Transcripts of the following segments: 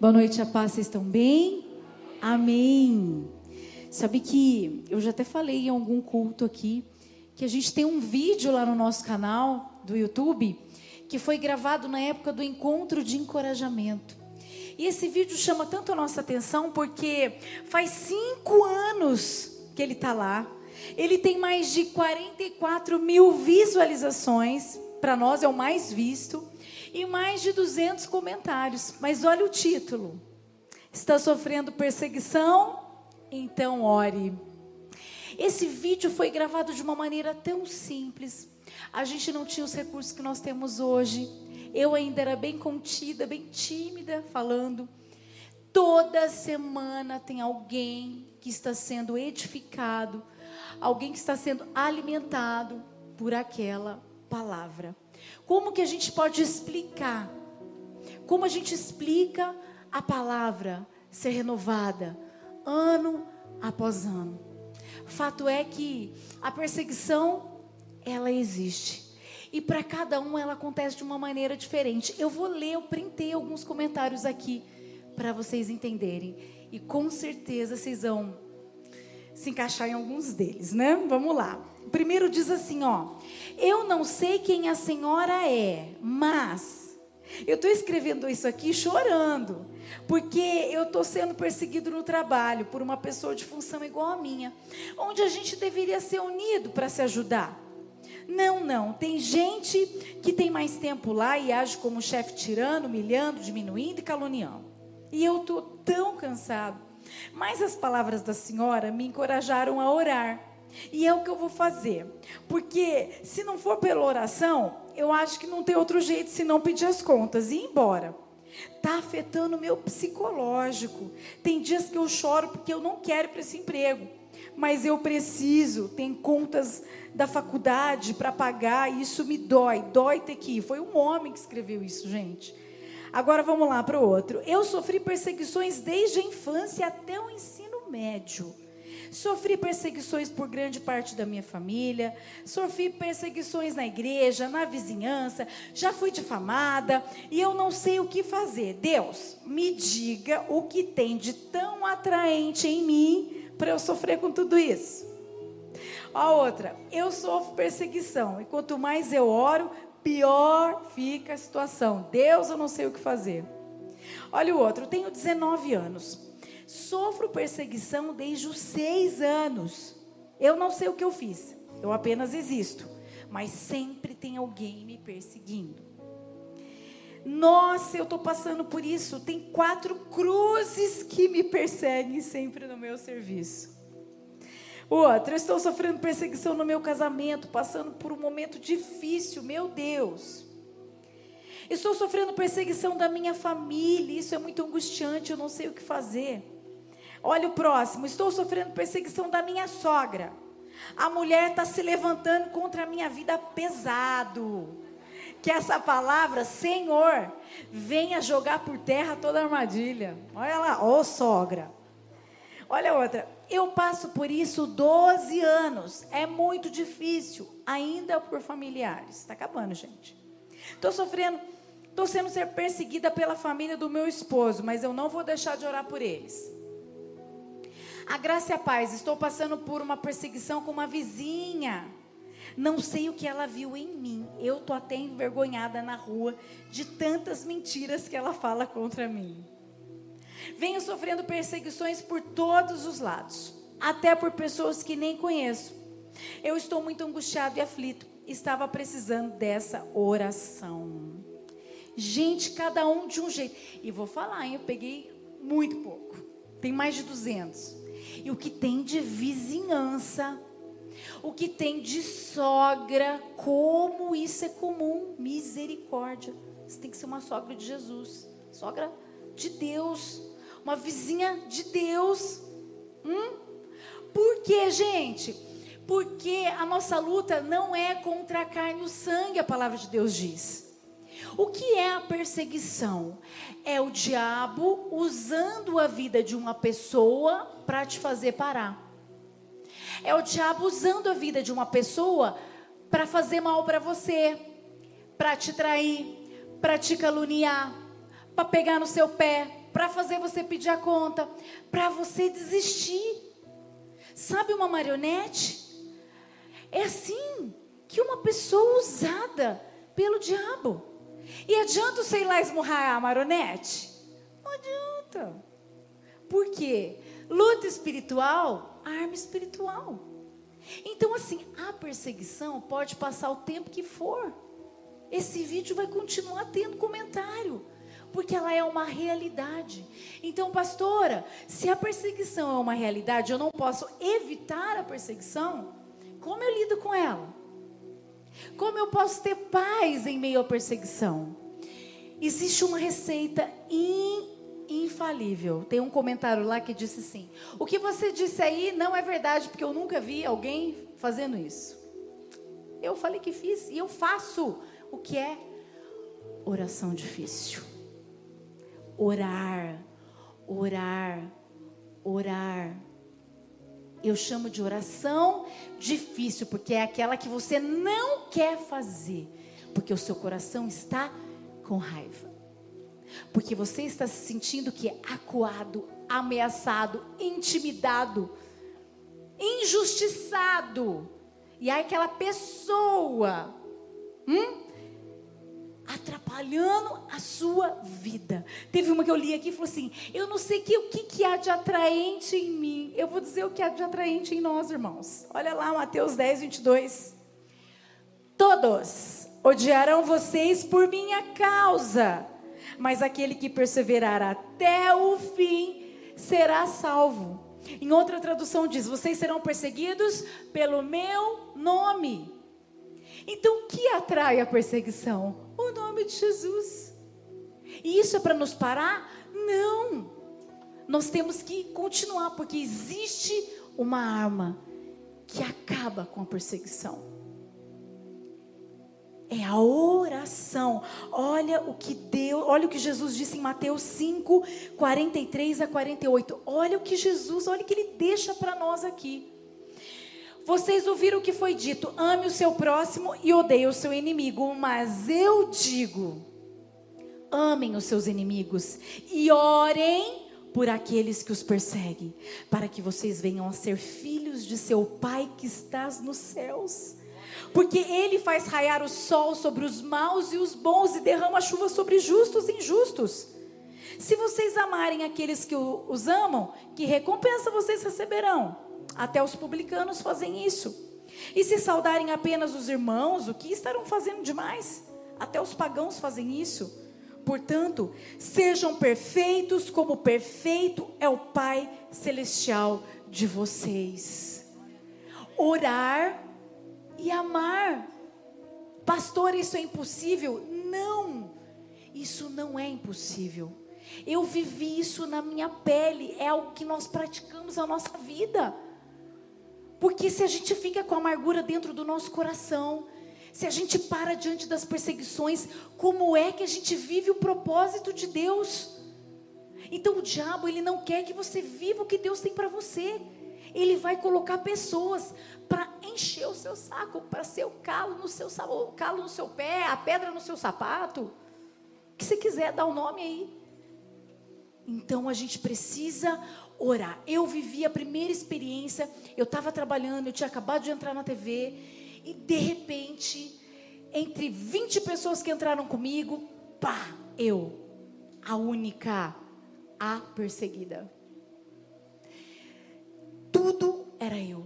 Boa noite, a paz, vocês estão bem? Amém. Sabe que eu já até falei em algum culto aqui que a gente tem um vídeo lá no nosso canal do YouTube que foi gravado na época do encontro de encorajamento. E esse vídeo chama tanto a nossa atenção porque faz cinco anos que ele está lá. Ele tem mais de 44 mil visualizações. Para nós é o mais visto e mais de 200 comentários. Mas olha o título: Está sofrendo perseguição? Então ore. Esse vídeo foi gravado de uma maneira tão simples. A gente não tinha os recursos que nós temos hoje. Eu ainda era bem contida, bem tímida, falando. Toda semana tem alguém que está sendo edificado, alguém que está sendo alimentado por aquela palavra. Como que a gente pode explicar? Como a gente explica a palavra ser renovada ano após ano? Fato é que a perseguição ela existe. E para cada um ela acontece de uma maneira diferente. Eu vou ler, eu printei alguns comentários aqui para vocês entenderem. E com certeza vocês vão se encaixar em alguns deles, né? Vamos lá. O primeiro diz assim, ó: Eu não sei quem a senhora é, mas eu estou escrevendo isso aqui chorando, porque eu estou sendo perseguido no trabalho por uma pessoa de função igual a minha, onde a gente deveria ser unido para se ajudar. Não, não. Tem gente que tem mais tempo lá e age como chefe tirano, humilhando, diminuindo e caluniando. E eu estou tão cansado. Mas as palavras da senhora me encorajaram a orar. E é o que eu vou fazer. Porque se não for pela oração, eu acho que não tem outro jeito senão pedir as contas e ir embora. Está afetando o meu psicológico. Tem dias que eu choro porque eu não quero para esse emprego. Mas eu preciso, tem contas da faculdade para pagar, e isso me dói, dói ter que ir. Foi um homem que escreveu isso, gente. Agora vamos lá para o outro. Eu sofri perseguições desde a infância até o ensino médio. Sofri perseguições por grande parte da minha família, sofri perseguições na igreja, na vizinhança, já fui difamada e eu não sei o que fazer. Deus, me diga o que tem de tão atraente em mim para eu sofrer com tudo isso. A outra, eu sofro perseguição e quanto mais eu oro, pior fica a situação. Deus, eu não sei o que fazer. Olha o outro, tenho 19 anos. Sofro perseguição desde os seis anos. Eu não sei o que eu fiz. Eu apenas existo. Mas sempre tem alguém me perseguindo. Nossa, eu estou passando por isso. Tem quatro cruzes que me perseguem sempre no meu serviço. O outro, eu estou sofrendo perseguição no meu casamento, passando por um momento difícil, meu Deus. Estou sofrendo perseguição da minha família, isso é muito angustiante, eu não sei o que fazer. Olha o próximo, estou sofrendo perseguição da minha sogra. A mulher está se levantando contra a minha vida pesado. Que essa palavra, Senhor, venha jogar por terra toda a armadilha. Olha lá, ô oh, sogra. Olha outra, eu passo por isso 12 anos. É muito difícil, ainda por familiares. Está acabando, gente. Estou sofrendo, estou sendo ser perseguida pela família do meu esposo, mas eu não vou deixar de orar por eles. A graça e a paz, estou passando por uma perseguição com uma vizinha. Não sei o que ela viu em mim. Eu tô até envergonhada na rua de tantas mentiras que ela fala contra mim. Venho sofrendo perseguições por todos os lados, até por pessoas que nem conheço. Eu estou muito angustiado e aflito. Estava precisando dessa oração. Gente, cada um de um jeito. E vou falar, hein? eu peguei muito pouco. Tem mais de 200. E o que tem de vizinhança, o que tem de sogra, como isso é comum. Misericórdia. Você tem que ser uma sogra de Jesus. Sogra de Deus uma vizinha de Deus. Hum? Por quê, gente? Porque a nossa luta não é contra a carne e o sangue, a palavra de Deus diz. O que é a perseguição? É o diabo usando a vida de uma pessoa para te fazer parar. É o diabo usando a vida de uma pessoa para fazer mal para você, para te trair, para te caluniar, para pegar no seu pé, para fazer você pedir a conta, para você desistir. Sabe uma marionete? É assim que uma pessoa usada pelo diabo. E adianta ir lá esmurrar a marionete? Não adianta. Por quê? Luta espiritual, arma espiritual. Então, assim, a perseguição pode passar o tempo que for. Esse vídeo vai continuar tendo comentário, porque ela é uma realidade. Então, pastora, se a perseguição é uma realidade, eu não posso evitar a perseguição, como eu lido com ela? Como eu posso ter paz em meio à perseguição? Existe uma receita in, infalível. Tem um comentário lá que disse assim: O que você disse aí não é verdade, porque eu nunca vi alguém fazendo isso. Eu falei que fiz e eu faço. O que é oração difícil? Orar, orar, orar. Eu chamo de oração difícil, porque é aquela que você não quer fazer, porque o seu coração está com raiva. Porque você está se sentindo que é acuado, ameaçado, intimidado, injustiçado. E aí aquela pessoa, hum, atrapalhando a sua vida. Teve uma que eu li aqui e falou assim: Eu não sei que, o que, que há de atraente em mim. Eu vou dizer o que há de atraente em nós, irmãos. Olha lá, Mateus 10, 22. Todos odiarão vocês por minha causa, mas aquele que perseverar até o fim será salvo. Em outra tradução diz: Vocês serão perseguidos pelo meu nome. Então, o que atrai a perseguição? O nome de Jesus. E isso é para nos parar? Não. Nós temos que continuar, porque existe uma arma que acaba com a perseguição. É a oração. Olha o que Deus, olha o que Jesus disse em Mateus 5, 43 a 48. Olha o que Jesus, olha o que ele deixa para nós aqui. Vocês ouviram o que foi dito: ame o seu próximo e odeie o seu inimigo. Mas eu digo: amem os seus inimigos e orem por aqueles que os perseguem, para que vocês venham a ser filhos de seu Pai que estás nos céus. Porque ele faz raiar o sol sobre os maus e os bons e derrama chuva sobre justos e injustos. Se vocês amarem aqueles que os amam, que recompensa vocês receberão? Até os publicanos fazem isso. E se saudarem apenas os irmãos, o que estarão fazendo demais? Até os pagãos fazem isso. Portanto, sejam perfeitos como perfeito é o Pai celestial de vocês. Orar e amar. Pastor, isso é impossível? Não. Isso não é impossível. Eu vivi isso na minha pele, é algo que nós praticamos na nossa vida. Porque se a gente fica com amargura dentro do nosso coração, se a gente para diante das perseguições, como é que a gente vive o propósito de Deus? Então o diabo, ele não quer que você viva o que Deus tem para você. Ele vai colocar pessoas para encher o seu saco, para ser o calo no seu calo no seu pé, a pedra no seu sapato. O que você quiser dar o nome aí. Então a gente precisa orar. Eu vivi a primeira experiência, eu estava trabalhando, eu tinha acabado de entrar na TV, e de repente, entre 20 pessoas que entraram comigo, pá, eu, a única, a perseguida. Tudo era eu,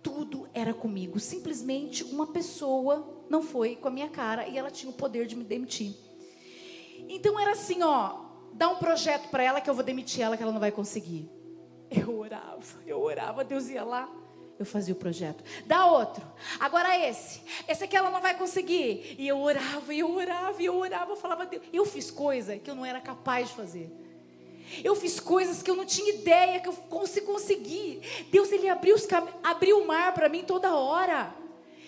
tudo era comigo. Simplesmente uma pessoa não foi com a minha cara e ela tinha o poder de me demitir. Então era assim, ó, dá um projeto para ela que eu vou demitir ela que ela não vai conseguir. Eu orava, eu orava, Deus ia lá, eu fazia o projeto. Dá outro. Agora esse. Esse aqui ela não vai conseguir. E eu orava, e eu orava, e eu orava, eu falava, Deus. Eu fiz coisa que eu não era capaz de fazer. Eu fiz coisas que eu não tinha ideia que eu fosse conseguir. Deus ele abriu, os cam... abriu o mar para mim toda hora.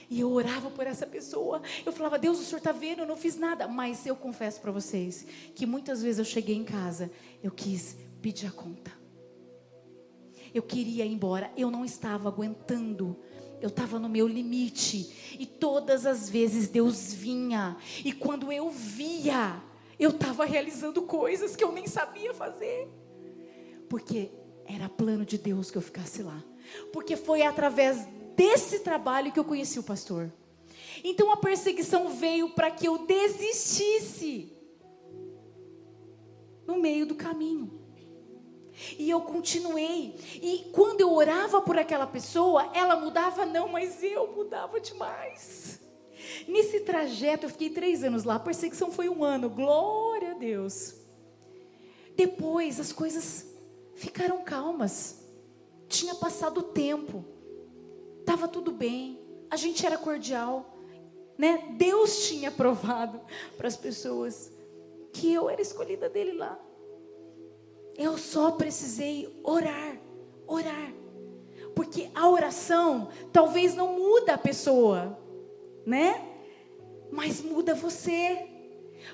E eu orava por essa pessoa. Eu falava, Deus, o Senhor está vendo, eu não fiz nada. Mas eu confesso para vocês que muitas vezes eu cheguei em casa, eu quis pedir a conta. Eu queria ir embora, eu não estava aguentando. Eu estava no meu limite. E todas as vezes Deus vinha. E quando eu via, eu estava realizando coisas que eu nem sabia fazer. Porque era plano de Deus que eu ficasse lá. Porque foi através desse trabalho que eu conheci o pastor. Então a perseguição veio para que eu desistisse no meio do caminho. E eu continuei. E quando eu orava por aquela pessoa, ela mudava, não, mas eu mudava demais. Nesse trajeto, eu fiquei três anos lá. A perseguição foi um ano. Glória a Deus. Depois, as coisas ficaram calmas. Tinha passado o tempo. Estava tudo bem. A gente era cordial. Né? Deus tinha provado para as pessoas que eu era escolhida dele lá. Eu só precisei orar, orar. Porque a oração talvez não muda a pessoa, né? Mas muda você.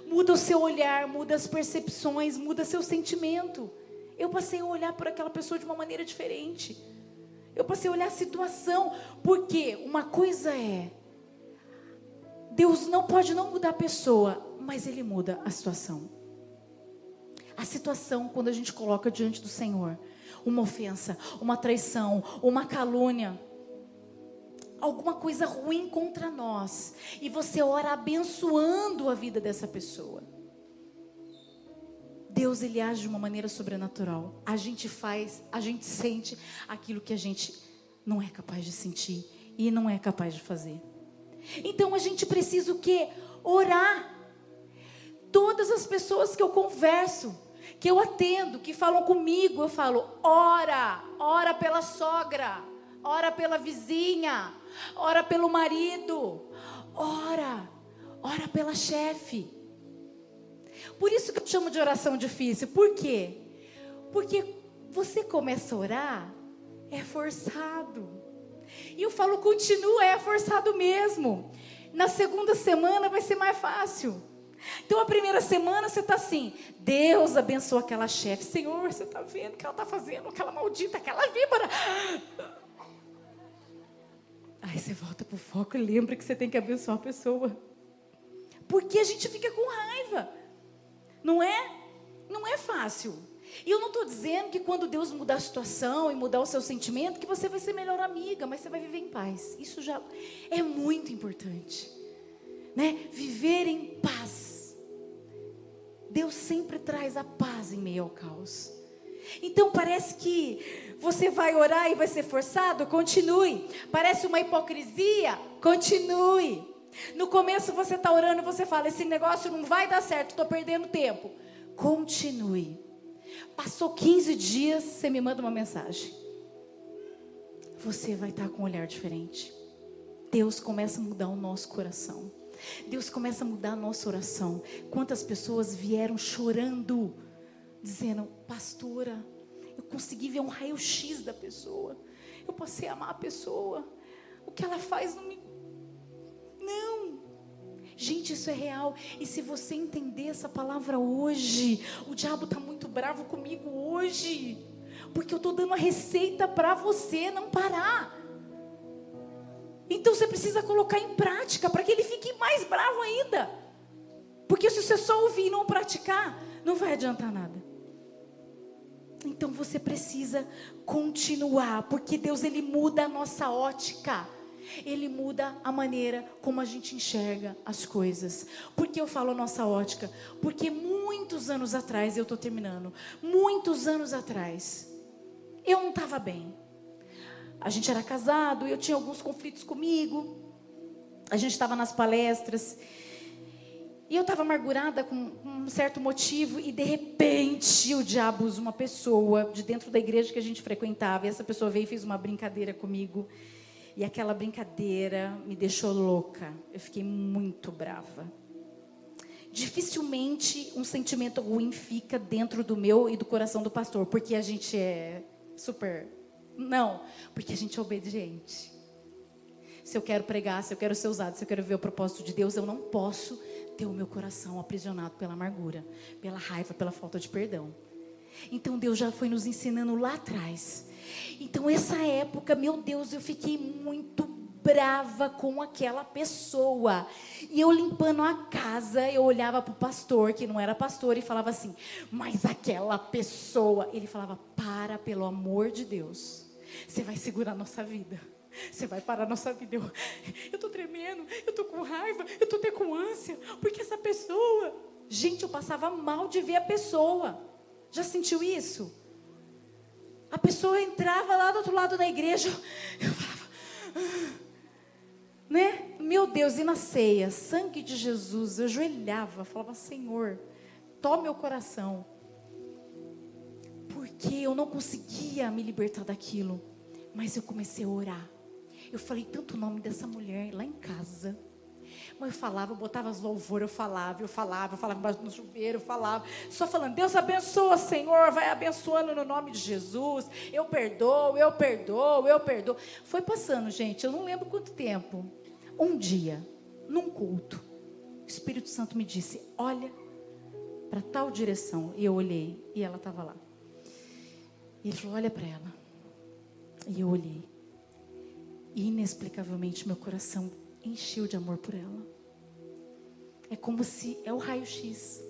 Muda o seu olhar, muda as percepções, muda seu sentimento. Eu passei a olhar por aquela pessoa de uma maneira diferente. Eu passei a olhar a situação, porque uma coisa é Deus não pode não mudar a pessoa, mas ele muda a situação. A situação quando a gente coloca diante do Senhor uma ofensa, uma traição, uma calúnia, alguma coisa ruim contra nós, e você ora abençoando a vida dessa pessoa. Deus ele age de uma maneira sobrenatural. A gente faz, a gente sente aquilo que a gente não é capaz de sentir e não é capaz de fazer. Então a gente precisa o quê? Orar. Todas as pessoas que eu converso, que eu atendo, que falam comigo, eu falo: ora, ora pela sogra, ora pela vizinha, ora pelo marido, ora, ora pela chefe. Por isso que eu chamo de oração difícil. Por quê? Porque você começa a orar, é forçado. E eu falo, continua, é forçado mesmo. Na segunda semana vai ser mais fácil. Então a primeira semana você está assim, Deus abençoa aquela chefe. Senhor, você está vendo o que ela está fazendo, aquela maldita, aquela víbora. Aí você volta para o foco e lembra que você tem que abençoar a pessoa. Porque a gente fica com raiva. Não é? Não é fácil. E eu não estou dizendo que quando Deus mudar a situação e mudar o seu sentimento, que você vai ser melhor amiga, mas você vai viver em paz. Isso já é muito importante. Né? Viver em paz. Deus sempre traz a paz em meio ao caos. Então parece que você vai orar e vai ser forçado? Continue. Parece uma hipocrisia? Continue. No começo você está orando e você fala: esse negócio não vai dar certo, estou perdendo tempo. Continue. Passou 15 dias, você me manda uma mensagem. Você vai estar com um olhar diferente. Deus começa a mudar o nosso coração. Deus começa a mudar a nossa oração. Quantas pessoas vieram chorando, dizendo: Pastora, eu consegui ver um raio-x da pessoa. Eu passei a amar a pessoa. O que ela faz não me. Gente, isso é real. E se você entender essa palavra hoje, o diabo está muito bravo comigo hoje. Porque eu estou dando a receita para você não parar. Então você precisa colocar em prática para que ele fique mais bravo ainda. Porque se você só ouvir e não praticar, não vai adiantar nada. Então você precisa continuar, porque Deus ele muda a nossa ótica. Ele muda a maneira como a gente enxerga as coisas. Por que eu falo nossa ótica? Porque muitos anos atrás, eu estou terminando, muitos anos atrás, eu não estava bem. A gente era casado, eu tinha alguns conflitos comigo. A gente estava nas palestras. E eu estava amargurada com um certo motivo, e de repente o diabo usa uma pessoa de dentro da igreja que a gente frequentava, e essa pessoa veio e fez uma brincadeira comigo. E aquela brincadeira me deixou louca. Eu fiquei muito brava. Dificilmente um sentimento ruim fica dentro do meu e do coração do pastor, porque a gente é super. Não, porque a gente é obediente. Se eu quero pregar, se eu quero ser usado, se eu quero ver o propósito de Deus, eu não posso ter o meu coração aprisionado pela amargura, pela raiva, pela falta de perdão. Então Deus já foi nos ensinando lá atrás então, essa época, meu Deus, eu fiquei muito brava com aquela pessoa. E eu limpando a casa, eu olhava para o pastor, que não era pastor, e falava assim: Mas aquela pessoa. Ele falava: Para, pelo amor de Deus. Você vai segurar a nossa vida. Você vai parar a nossa vida. Eu, eu tô tremendo, eu tô com raiva, eu tô até com ânsia, porque essa pessoa. Gente, eu passava mal de ver a pessoa. Já sentiu isso? A pessoa entrava lá do outro lado da igreja, eu falava, né? Meu Deus, e na ceia, sangue de Jesus, eu ajoelhava, falava, Senhor, tome meu coração. Porque eu não conseguia me libertar daquilo, mas eu comecei a orar. Eu falei tanto o nome dessa mulher lá em casa. Mas eu falava, eu botava as louvores, eu falava, eu falava, eu falava embaixo no chuveiro, eu falava. Só falando, Deus abençoa, Senhor, vai abençoando no nome de Jesus. Eu perdoo, eu perdoo, eu perdoo. Foi passando, gente, eu não lembro quanto tempo. Um dia, num culto, o Espírito Santo me disse: Olha para tal direção. E eu olhei, e ela estava lá. E ele falou: Olha para ela. E eu olhei. Inexplicavelmente meu coração encheu de amor por ela. É como se é o raio-x.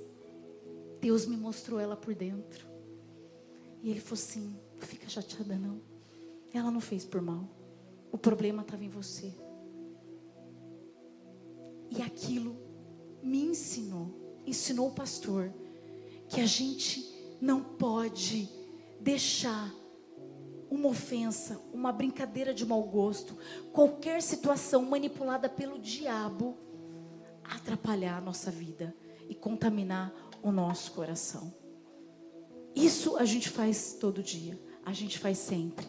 Deus me mostrou ela por dentro. E ele falou assim: não fica chateada não. Ela não fez por mal. O problema estava em você. E aquilo me ensinou, ensinou o pastor, que a gente não pode deixar uma ofensa, uma brincadeira de mau gosto, qualquer situação manipulada pelo diabo atrapalhar a nossa vida e contaminar o nosso coração. Isso a gente faz todo dia, a gente faz sempre.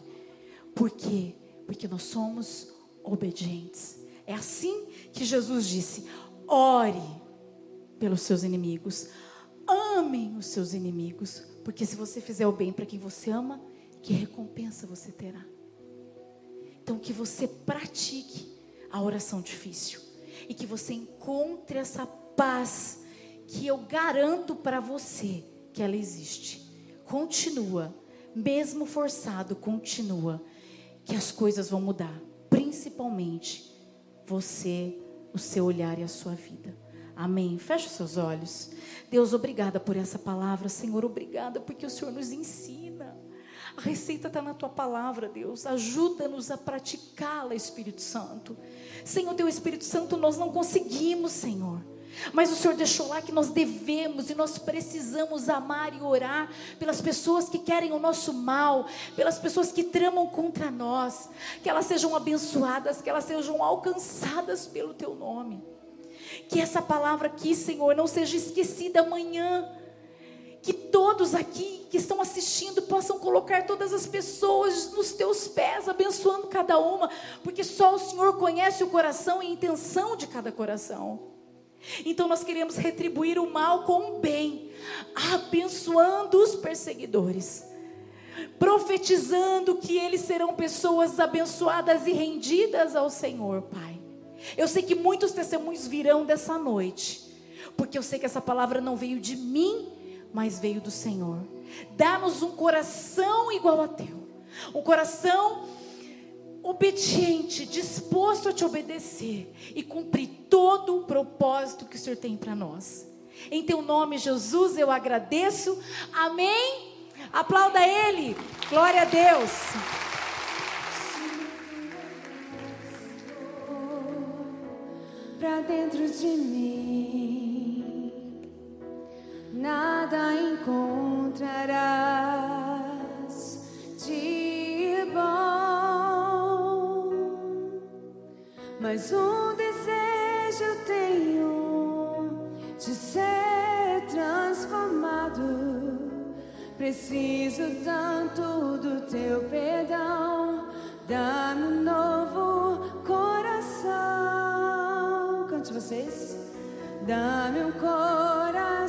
Por quê? Porque nós somos obedientes. É assim que Jesus disse: ore pelos seus inimigos, amem os seus inimigos, porque se você fizer o bem para quem você ama, que recompensa você terá. Então, que você pratique a oração difícil e que você encontre essa paz que eu garanto para você que ela existe. Continua, mesmo forçado, continua, que as coisas vão mudar, principalmente você, o seu olhar e a sua vida. Amém. Feche os seus olhos. Deus, obrigada por essa palavra. Senhor, obrigada porque o Senhor nos ensina. A receita está na tua palavra, Deus. Ajuda-nos a praticá-la, Espírito Santo. Sem o teu Espírito Santo, nós não conseguimos, Senhor. Mas o Senhor deixou lá que nós devemos e nós precisamos amar e orar pelas pessoas que querem o nosso mal, pelas pessoas que tramam contra nós, que elas sejam abençoadas, que elas sejam alcançadas pelo teu nome. Que essa palavra aqui, Senhor, não seja esquecida amanhã que todos aqui que estão assistindo possam colocar todas as pessoas nos teus pés, abençoando cada uma, porque só o Senhor conhece o coração e a intenção de cada coração. Então nós queremos retribuir o mal com o bem, abençoando os perseguidores, profetizando que eles serão pessoas abençoadas e rendidas ao Senhor, Pai. Eu sei que muitos testemunhos virão dessa noite, porque eu sei que essa palavra não veio de mim, mas veio do Senhor. Dá-nos um coração igual a teu, um coração obediente, disposto a te obedecer e cumprir todo o propósito que o Senhor tem para nós. Em teu nome, Jesus, eu agradeço. Amém. Aplauda Ele. Glória a Deus. Para dentro de mim nada encontrarás de bom, mas um desejo eu tenho de ser transformado. Preciso tanto do teu perdão, dá-me um novo coração. Cante vocês. Dá-me um coração